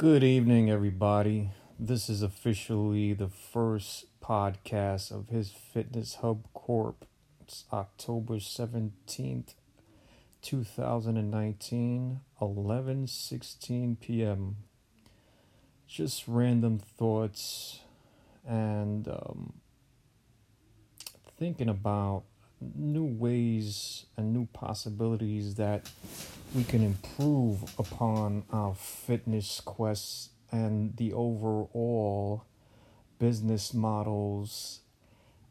Good evening, everybody. This is officially the first podcast of his Fitness Hub Corp. It's October 17th, 2019, 11:16 p.m. Just random thoughts and um, thinking about new ways and new possibilities that we can improve upon our fitness quests and the overall business models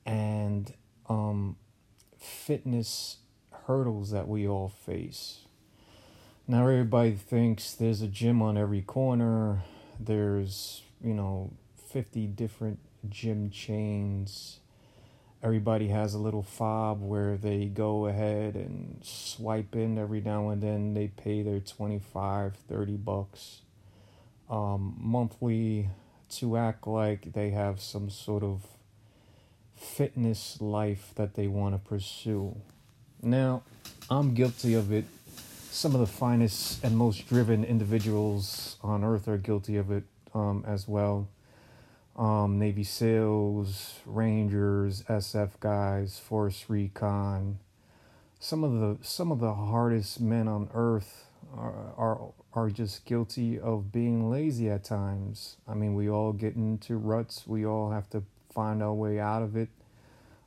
and um, fitness hurdles that we all face. Now, everybody thinks there's a gym on every corner, there's, you know, 50 different gym chains everybody has a little fob where they go ahead and swipe in every now and then. They pay their 25 30 bucks. Um, monthly to act like they have some sort of fitness life that they want to pursue. Now i'm guilty of it. Some of the finest and most driven individuals on earth are guilty of it um, as well um, Navy SEALs, Rangers, SF guys, Force Recon. Some of the some of the hardest men on earth are, are are just guilty of being lazy at times. I mean, we all get into ruts. We all have to find our way out of it.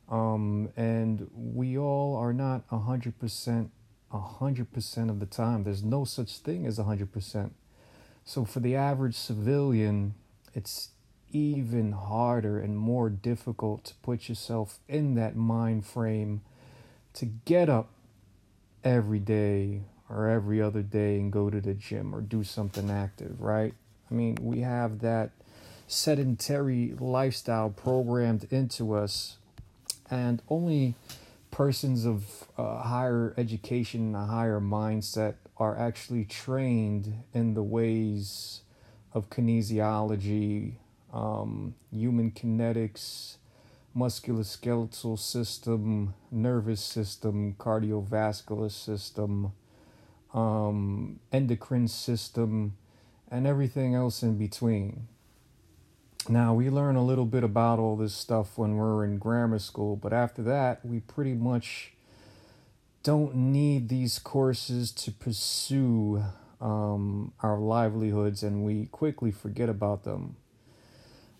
Um, and we all are not a hundred percent, a hundred percent of the time. There's no such thing as a hundred percent. So for the average civilian, it's even harder and more difficult to put yourself in that mind frame to get up every day or every other day and go to the gym or do something active, right? I mean, we have that sedentary lifestyle programmed into us, and only persons of uh, higher education, and a higher mindset, are actually trained in the ways of kinesiology, um, human kinetics, musculoskeletal system, nervous system, cardiovascular system, um, endocrine system, and everything else in between. Now, we learn a little bit about all this stuff when we're in grammar school, but after that, we pretty much don't need these courses to pursue um, our livelihoods and we quickly forget about them.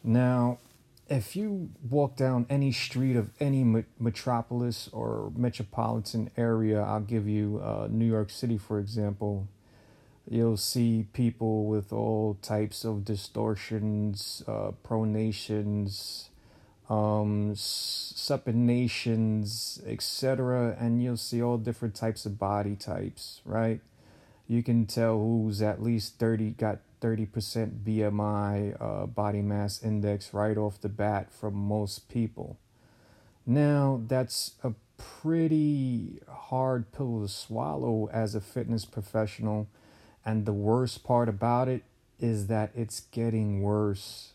Now, if you walk down any street of any metropolis or metropolitan area, I'll give you uh, New York City, for example, you'll see people with all types of distortions, uh, pronations, um, supinations, etc. And you'll see all different types of body types, right? You can tell who's at least 30, got 30% BMI uh, body mass index right off the bat from most people. Now, that's a pretty hard pill to swallow as a fitness professional. And the worst part about it is that it's getting worse,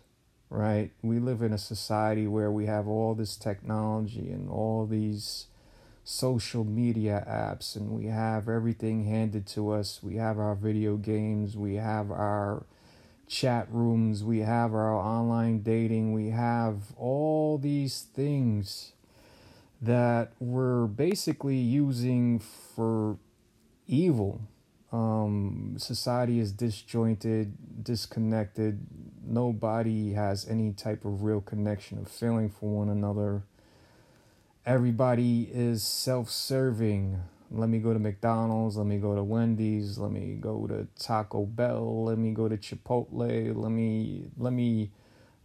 right? We live in a society where we have all this technology and all these social media apps and we have everything handed to us. We have our video games, we have our chat rooms, we have our online dating, we have all these things that we're basically using for evil. Um, society is disjointed, disconnected. Nobody has any type of real connection of feeling for one another everybody is self-serving let me go to McDonald's, let me go to Wendy's, let me go to Taco Bell, let me go to Chipotle, let me let me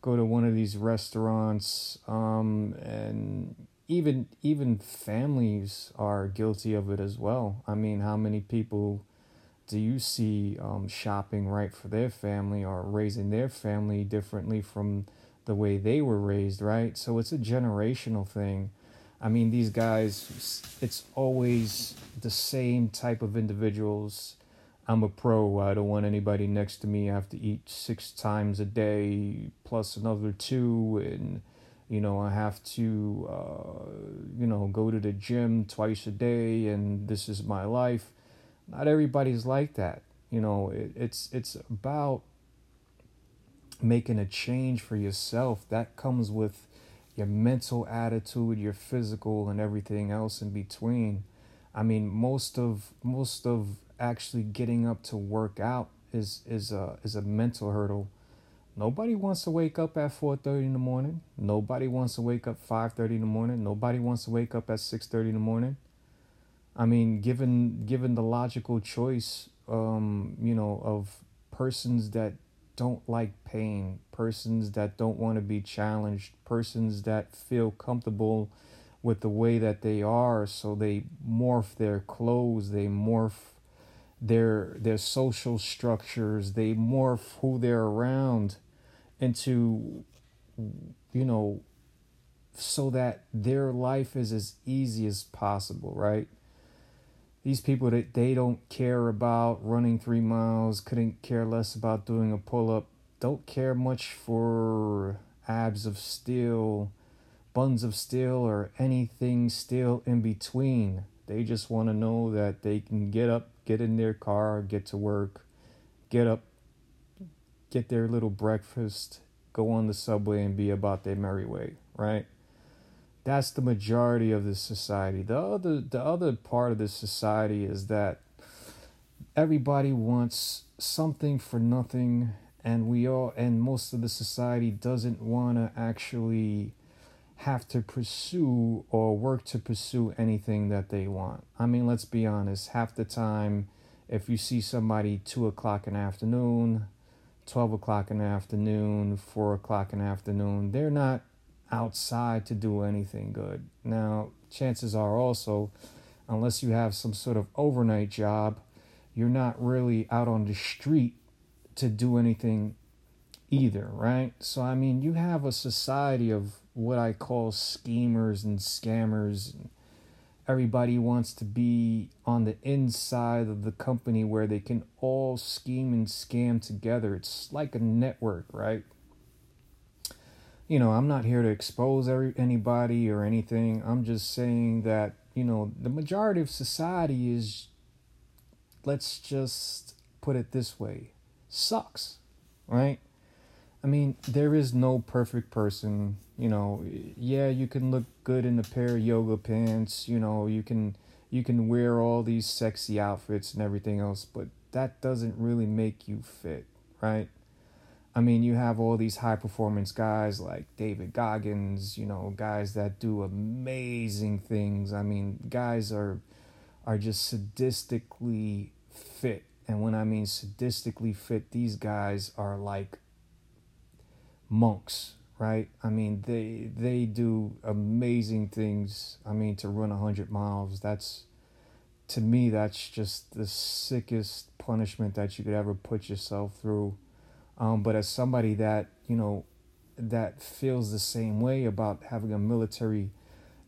go to one of these restaurants um, and even even families are guilty of it as well. I mean, how many people do you see um, shopping right for their family or raising their family differently from the way they were raised, right? So it's a generational thing I mean, these guys, it's always the same type of individuals. I'm a pro. I don't want anybody next to me. I have to eat six times a day plus another two. And, you know, I have to, uh, you know, go to the gym twice a day. And this is my life. Not everybody's like that. You know, it, it's, it's about making a change for yourself, that comes with your mental attitude, your physical, and everything else in between. I mean, most of most of actually getting up to work out is is a is a mental hurdle. Nobody wants to wake up at 4:30 in the morning. Nobody wants to wake up 5:30 in the morning. Nobody wants to wake up at 6:30 in the morning. I mean, given given the logical choice um, you know, of persons that don't like pain, persons that don't want to be challenged, persons that feel comfortable with the way that they are, so they morph their clothes, they morph their their social structures, they morph who they're around into you know so that their life is as easy as possible, right? These people that they don't care about running 3 miles, couldn't care less about doing a pull-up, don't care much for abs of steel, buns of steel or anything steel in between. They just want to know that they can get up, get in their car, get to work, get up, get their little breakfast, go on the subway, and be about their merry way, right? That's the majority of the society. The other, the other part of the society is that everybody wants something for nothing, and we all, and most of the society doesn't want to actually have to pursue or work to pursue anything that they want. I mean, let's be honest, half the time, if you see somebody two o'clock in the afternoon, 12 o'clock in the afternoon, 4 o'clock in the afternoon. They're not outside to do anything good. Now, chances are also, unless you have some sort of overnight job, you're not really out on the street to do anything either, right? So, I mean, you have a society of what I call schemers and scammers and everybody wants to be on the inside of the company where they can all scheme and scam together. It's like a network, right? You know, I'm not here to expose every, anybody or anything. I'm just saying that, you know, the majority of society is, let's just put it this way, sucks, right? I mean, there is no perfect person. You know, yeah, you can look good in a pair of yoga pants. You know, you can you can wear all these sexy outfits and everything else, but that doesn't really make you fit, right? I mean, you have all these high performance guys like David Goggins, you know, guys that do amazing things. I mean, guys are are just sadistically fit. And when I mean sadistically fit, these guys are like monks, right? I mean, they they do amazing things. I mean, to run 100 miles, that's to me that's just the sickest punishment that you could ever put yourself through. Um, but as somebody that, you know, that feels the same way about having a military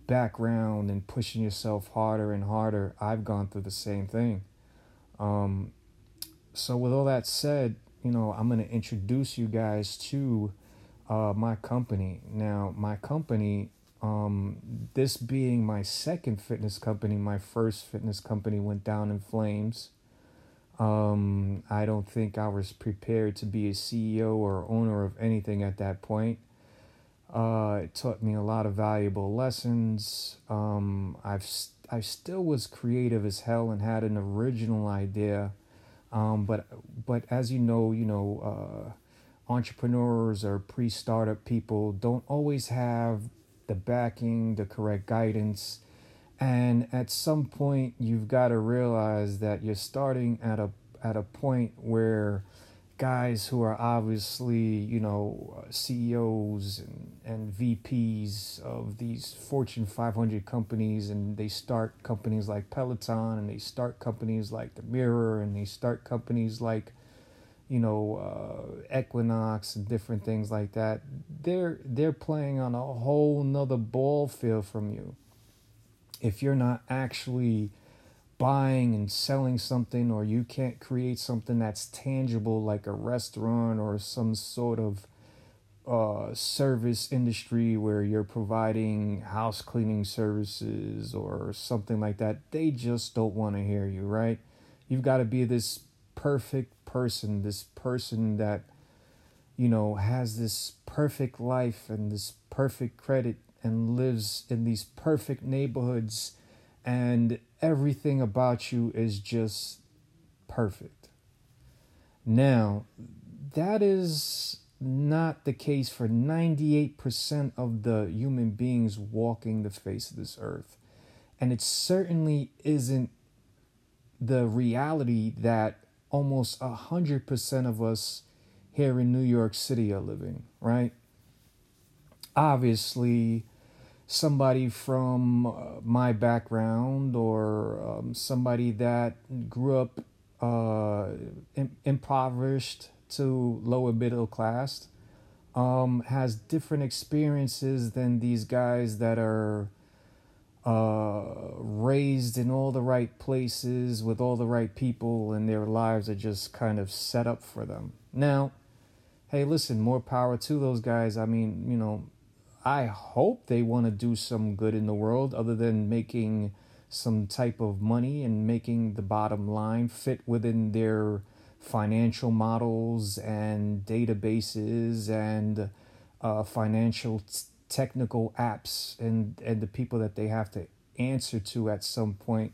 background and pushing yourself harder and harder, I've gone through the same thing. Um, so, with all that said, you know, I'm going to introduce you guys to uh, my company. Now, my company, um, this being my second fitness company, my first fitness company went down in flames. Um, I don't think I was prepared to be a CEO or owner of anything at that point. Uh, it taught me a lot of valuable lessons. Um, I've I still was creative as hell and had an original idea. Um, but but as you know, you know, uh, entrepreneurs or pre startup people don't always have the backing, the correct guidance. And at some point, you've got to realize that you're starting at a at a point where guys who are obviously you know CEOs and, and VPs of these Fortune 500 companies, and they start companies like Peloton, and they start companies like the Mirror, and they start companies like you know, uh, Equinox and different things like that, they're they're playing on a whole nother ball field from you. If you're not actually buying and selling something, or you can't create something that's tangible like a restaurant or some sort of uh, service industry where you're providing house cleaning services or something like that, they just don't want to hear you, right? You've got to be this perfect person, this person that you know, has this perfect life and this perfect credit and lives in these perfect neighborhoods and everything about you is just perfect. Now, that is not the case for 98% of the human beings walking the face of this earth. And it certainly isn't the reality that almost 100% of us here in New York City are living, right? Obviously, somebody from uh, my background or um, somebody that grew up uh, impoverished to lower middle class um, has different experiences than these guys that are uh, raised in all the right places with all the right people and their lives are just kind of set up for them. Now, hey, listen, more power to those guys. I mean, you know, I hope they want to do some good in the world other than making some type of money and making the bottom line fit within their financial models and databases and uh, financial t- technical apps and, and the people that they have to answer to at some point.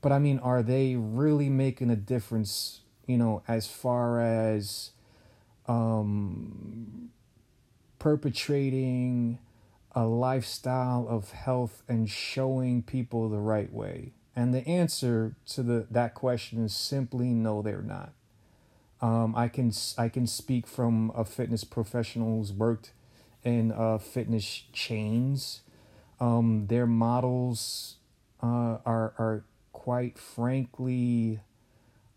But I mean, are they really making a difference, you know, as far as um, perpetrating a lifestyle of health and showing people the right way? And the answer to the that question is simply no, they're not. Um, I can I can speak from a fitness professional who's worked in uh, fitness chains. Um, their models uh, are are quite frankly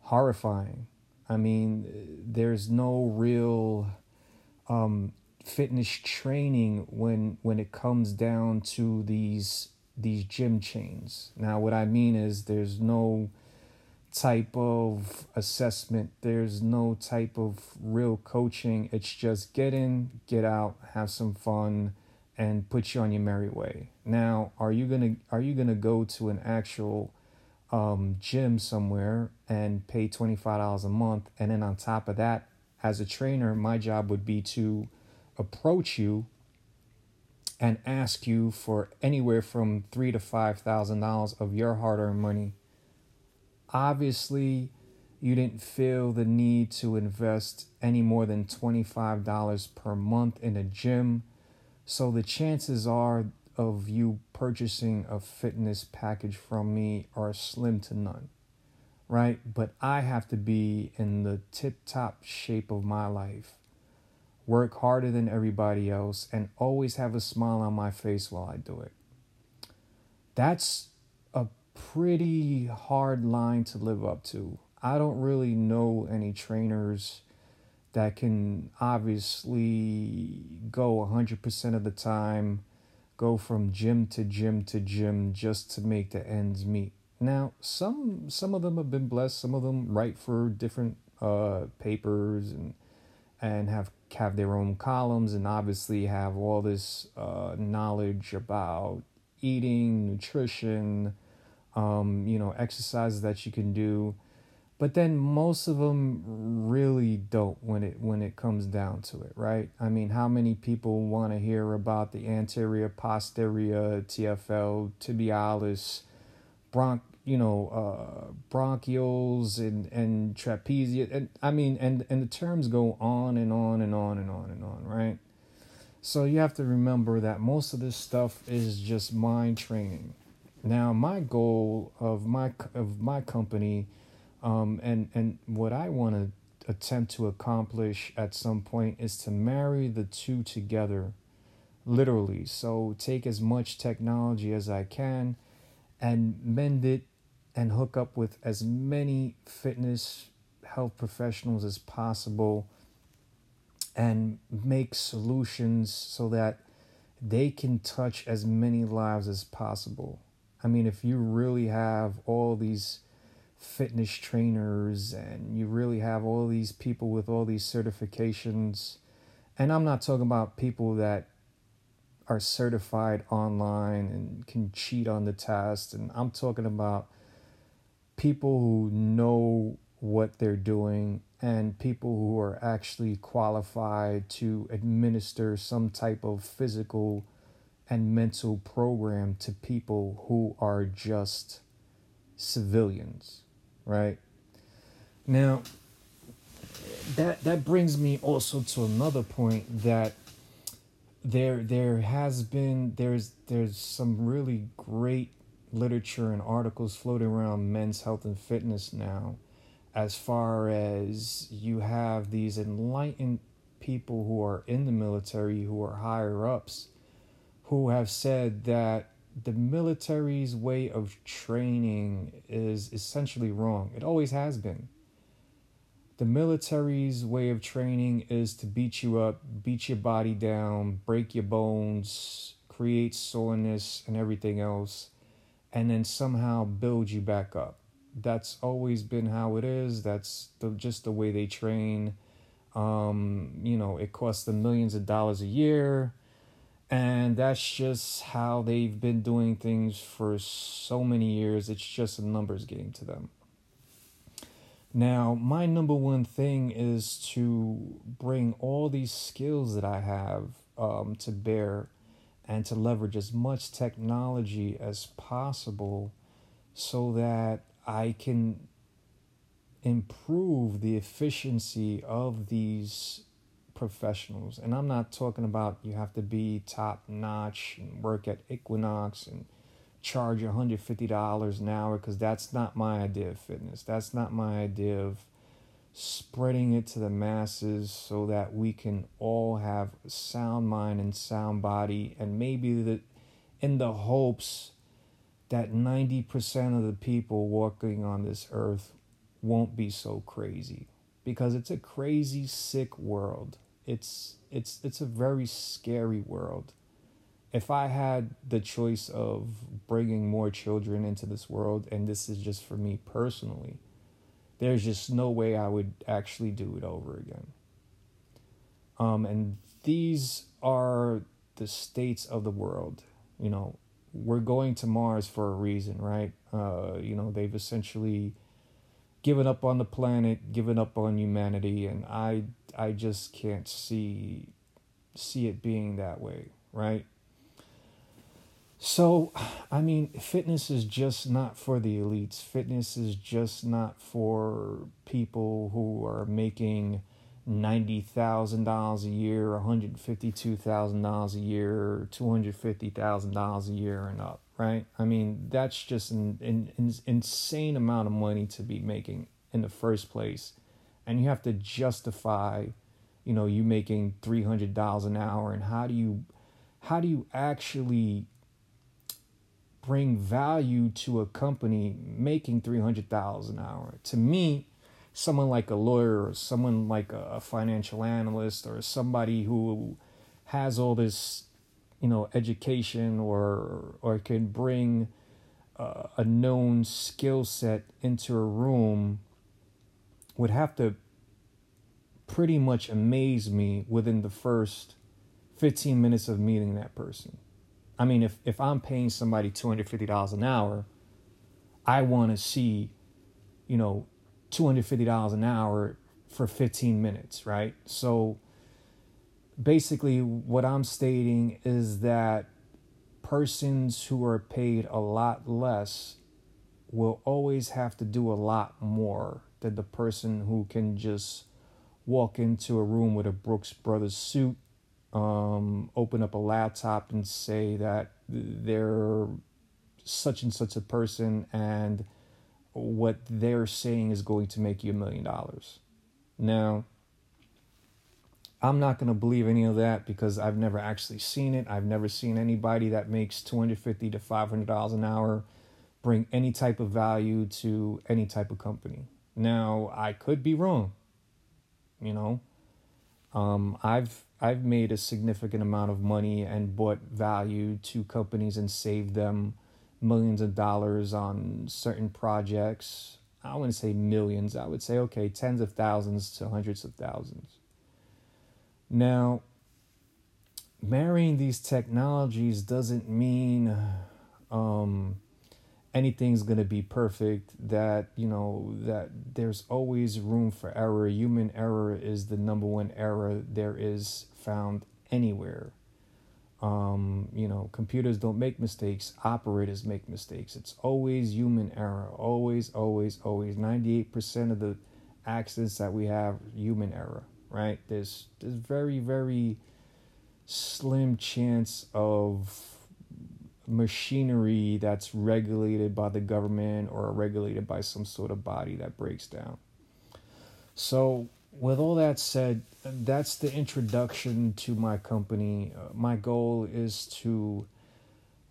horrifying. I mean, there's no real um, fitness training when when it comes down to these these gym chains. Now, what I mean is there's no type of assessment. There's no type of real coaching. It's just get in, get out, have some fun, and put you on your merry way. Now, are you gonna are you gonna go to an actual um, gym somewhere and pay twenty five dollars a month, and then on top of that, as a trainer, my job would be to approach you and ask you for anywhere from three to five thousand dollars of your hard-earned money. Obviously, you didn't feel the need to invest any more than $25 per month in a gym. So the chances are of you purchasing a fitness package from me are slim to none. Right? But I have to be in the tip top shape of my life work harder than everybody else, and always have a smile on my face while I do it. That's a pretty hard line to live up to. I don't really know any trainers that can obviously go 100% of the time, go from gym to gym to gym just to make the ends meet. Now, some some of them have been blessed, some of them write for different uh, papers and and have have their own columns and obviously have all this uh, knowledge about eating, nutrition, um, you know, exercises that you can do. But then most of them really don't when it when it comes down to it, right? I mean, how many people want to hear about the anterior posterior TFL tibialis bronch you know uh, bronchioles and and trapezia and I mean and and the terms go on and on and on and on and on right? So you have to remember that most of this stuff is just mind training. Now my goal of my of my company um, and and what I want to attempt to accomplish at some point is to marry the two together literally. So take as much technology as I can and mend it and hook up with as many fitness health professionals as possible and make solutions so that they can touch as many lives as possible. I mean, if you really have all these fitness trainers and you really have all these people with all these certifications, and I'm not talking about people that are certified online and can cheat on the test, and I'm talking about people who know what they're doing and people who are actually qualified to administer some type of physical and mental program to people who are just civilians, right? Now, that that brings me also to another point that there there has been there's there's some really great literature and articles floating around men's health and fitness now as far as you have these enlightened people who are in the military who are higher ups who have said that the military's way of training is essentially wrong. It always has been. The military's way of training is to beat you up, beat your body down, break your bones, create soreness and everything else, and then somehow build you back up. That's always been how it is. That's the, just the way they train. Um, you know, it costs them millions of dollars a year and that's just how they've been doing things for so many years. It's just a numbers game to them. Now, my number one thing is to bring all these skills that I have um, to bear and to leverage as much technology as possible so that I can improve the efficiency of these professionals. And I'm not talking about you have to be top notch and work at Equinox and charge $150 an hour because that's not my idea of fitness. That's not my idea of spreading it to the masses so that we can all have sound mind and sound body and maybe the in the hopes that 90% of the people walking on this earth won't be so crazy because it's a crazy sick world it's it's it's a very scary world. If I had the choice of bringing more children into this world, and this is just for me personally, there's just no way I would actually do it over again. Um, and these are the states of the world. You know, we're going to Mars for a reason, right? Uh, you know, they've essentially given up on the planet, given up on humanity, and I I just can't see see it being that way, right? So, I mean, fitness is just not for the elites. Fitness is just not for people who are making ninety thousand dollars a year, one hundred fifty-two thousand dollars a year, two hundred fifty thousand dollars a year and up, right? I mean, that's just an, an, an insane amount of money to be making in the first place and you have to justify you know you making $300 an hour and how do you how do you actually bring value to a company making 300,000 an hour to me someone like a lawyer or someone like a financial analyst or somebody who has all this you know education or or can bring uh, a known skill set into a room would have to pretty much amaze me within the first 15 minutes of meeting that person. I mean, if, if I'm paying somebody $250 an hour, I want to see, you know, $250 an hour for 15 minutes, right? So basically, what I'm stating is that persons who are paid a lot less will always have to do a lot more than the person who can just walk into a room with a Brooks Brothers suit, um, open up a laptop and say that they're such and such a person and what they're saying is going to make you a million dollars. Now, I'm not going to believe any of that because I've never actually seen it. I've never seen anybody that makes 250 to 500 dollars an hour bring any type of value to any type of company. Now, I could be wrong. You know, um, I've I've made a significant amount of money and bought value to companies and saved them millions of dollars on certain projects. I wouldn't say millions. I would say okay, tens of thousands to hundreds of thousands. Now, marrying these technologies doesn't mean um, anything's going to be perfect that you know that there's always room for error. Human error is the number one error there is found anywhere. Um, you know computers don't make mistakes operators make mistakes. It's always human error always always always. 98% of the accidents that we have human error right? There's there's very very slim chance of machinery that's regulated by the government or regulated by some sort of body that breaks down. So, with all that said, that's the introduction to my company. Uh, my goal is to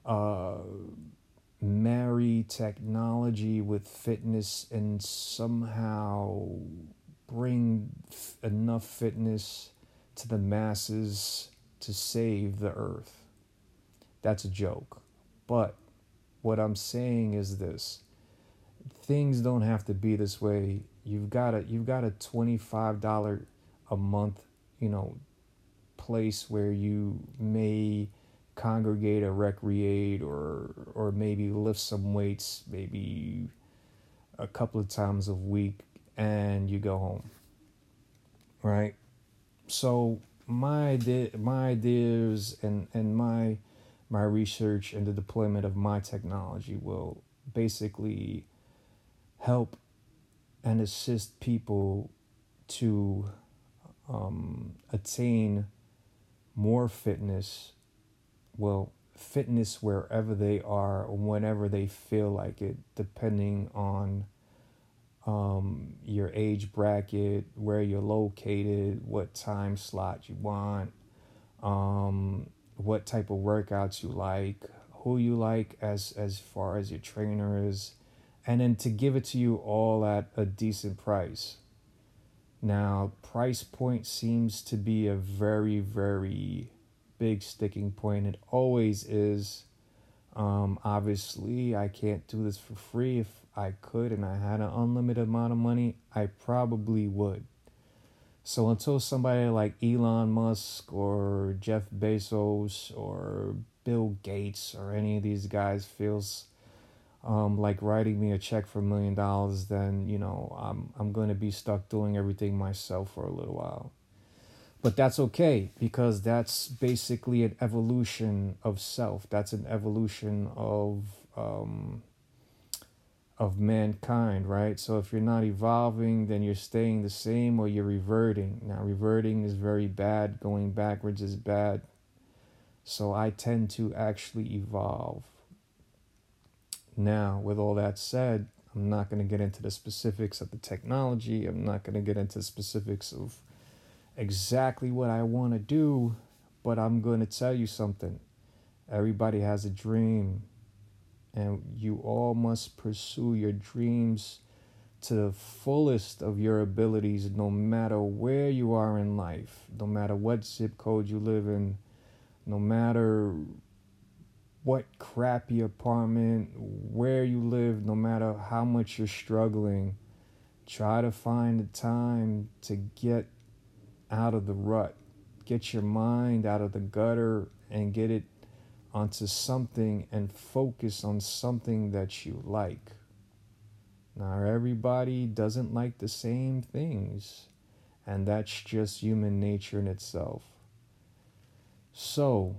uh, marry technology with fitness and somehow bring f- enough fitness to the masses to save the earth. That's a joke. But what I'm saying is this things don't have to be this way. You've got a you've got a $25 a month, you know, place where you may congregate or recreate or or maybe lift some weights maybe a couple of times a week and you go home right so my idea my ideas and and my my research and the deployment of my technology will basically help and assist people to um, attain more fitness. Well, fitness wherever they are, whenever they feel like it, depending on um, your age bracket, where you're located, what time slot you want, um, what type of workouts you like, who you like as as far as your trainer is, and then to give it to you all at a decent price. Now, price point seems to be a very very big sticking point. It always is. Um, obviously, I can't do this for free. If I could and I had an unlimited amount of money, I probably would. So until somebody like Elon Musk or Jeff Bezos or Bill Gates or any of these guys feels um, like writing me a check for a million dollars, then you know I'm I'm going to be stuck doing everything myself for a little while. But that's okay because that's basically an evolution of self. That's an evolution of um, of mankind, right? So if you're not evolving, then you're staying the same or you're reverting. Now, reverting is very bad, going backwards is bad. So I tend to actually evolve. Now, with all that said, I'm not going to get into the specifics of the technology. I'm not going to get into specifics of exactly what I want to do, but I'm going to tell you something. Everybody has a dream and you all must pursue your dreams to the fullest of your abilities, no matter where you are in life, no matter what zip code you live in, no matter what crappy apartment, where you live, no matter how much you're struggling. Try to find the time to get out of the rut, get your mind out of the gutter, and get it onto something and focus on something that you like. Now, everybody doesn't like the same things, and that's just human nature in itself. So,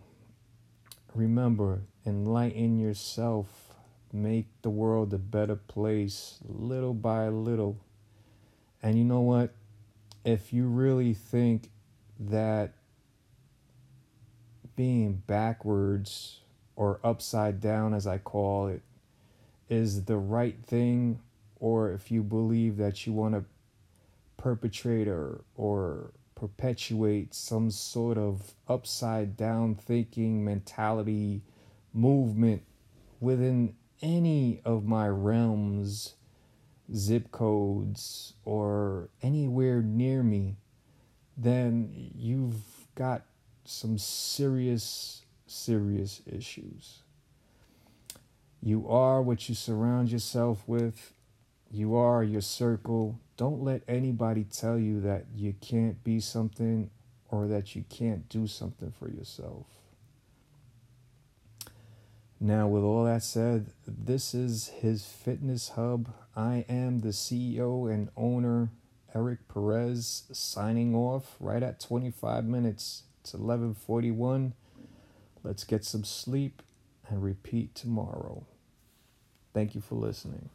remember, enlighten yourself, make the world a better place little by little. And you know what? If you really think that being backwards or upside down, as I call it, is the right thing, or if you believe that you want to perpetrate or, or perpetuate some sort of upside down thinking mentality movement within any of my realms, zip codes, or anywhere near me, then you've got some serious, serious issues. You are what you surround yourself with. You are your circle. Don't let anybody tell you that you can't be something or that you can't do something for yourself. Now, with all that said, this is his fitness hub. I am the CEO and owner, Eric Perez, signing off right at 25 minutes. It's 11:41. Let's get some sleep and repeat tomorrow. Thank you for listening.